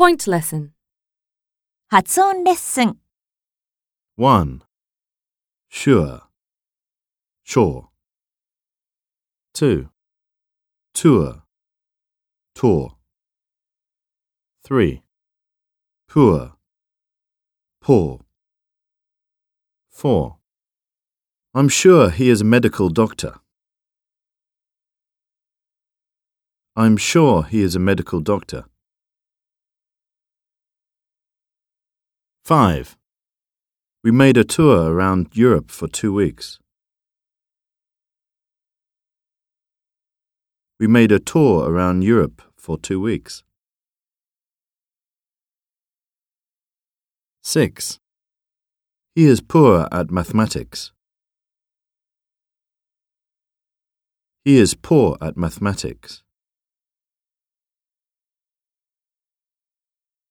Point lesson. 発音レッスン 1. Sure. Sure. 2. Tour. Tour. 3. Poor. Poor. 4. I'm sure he is a medical doctor. I'm sure he is a medical doctor. 5. We made a tour around Europe for two weeks. We made a tour around Europe for two weeks. 6. He is poor at mathematics. He is poor at mathematics.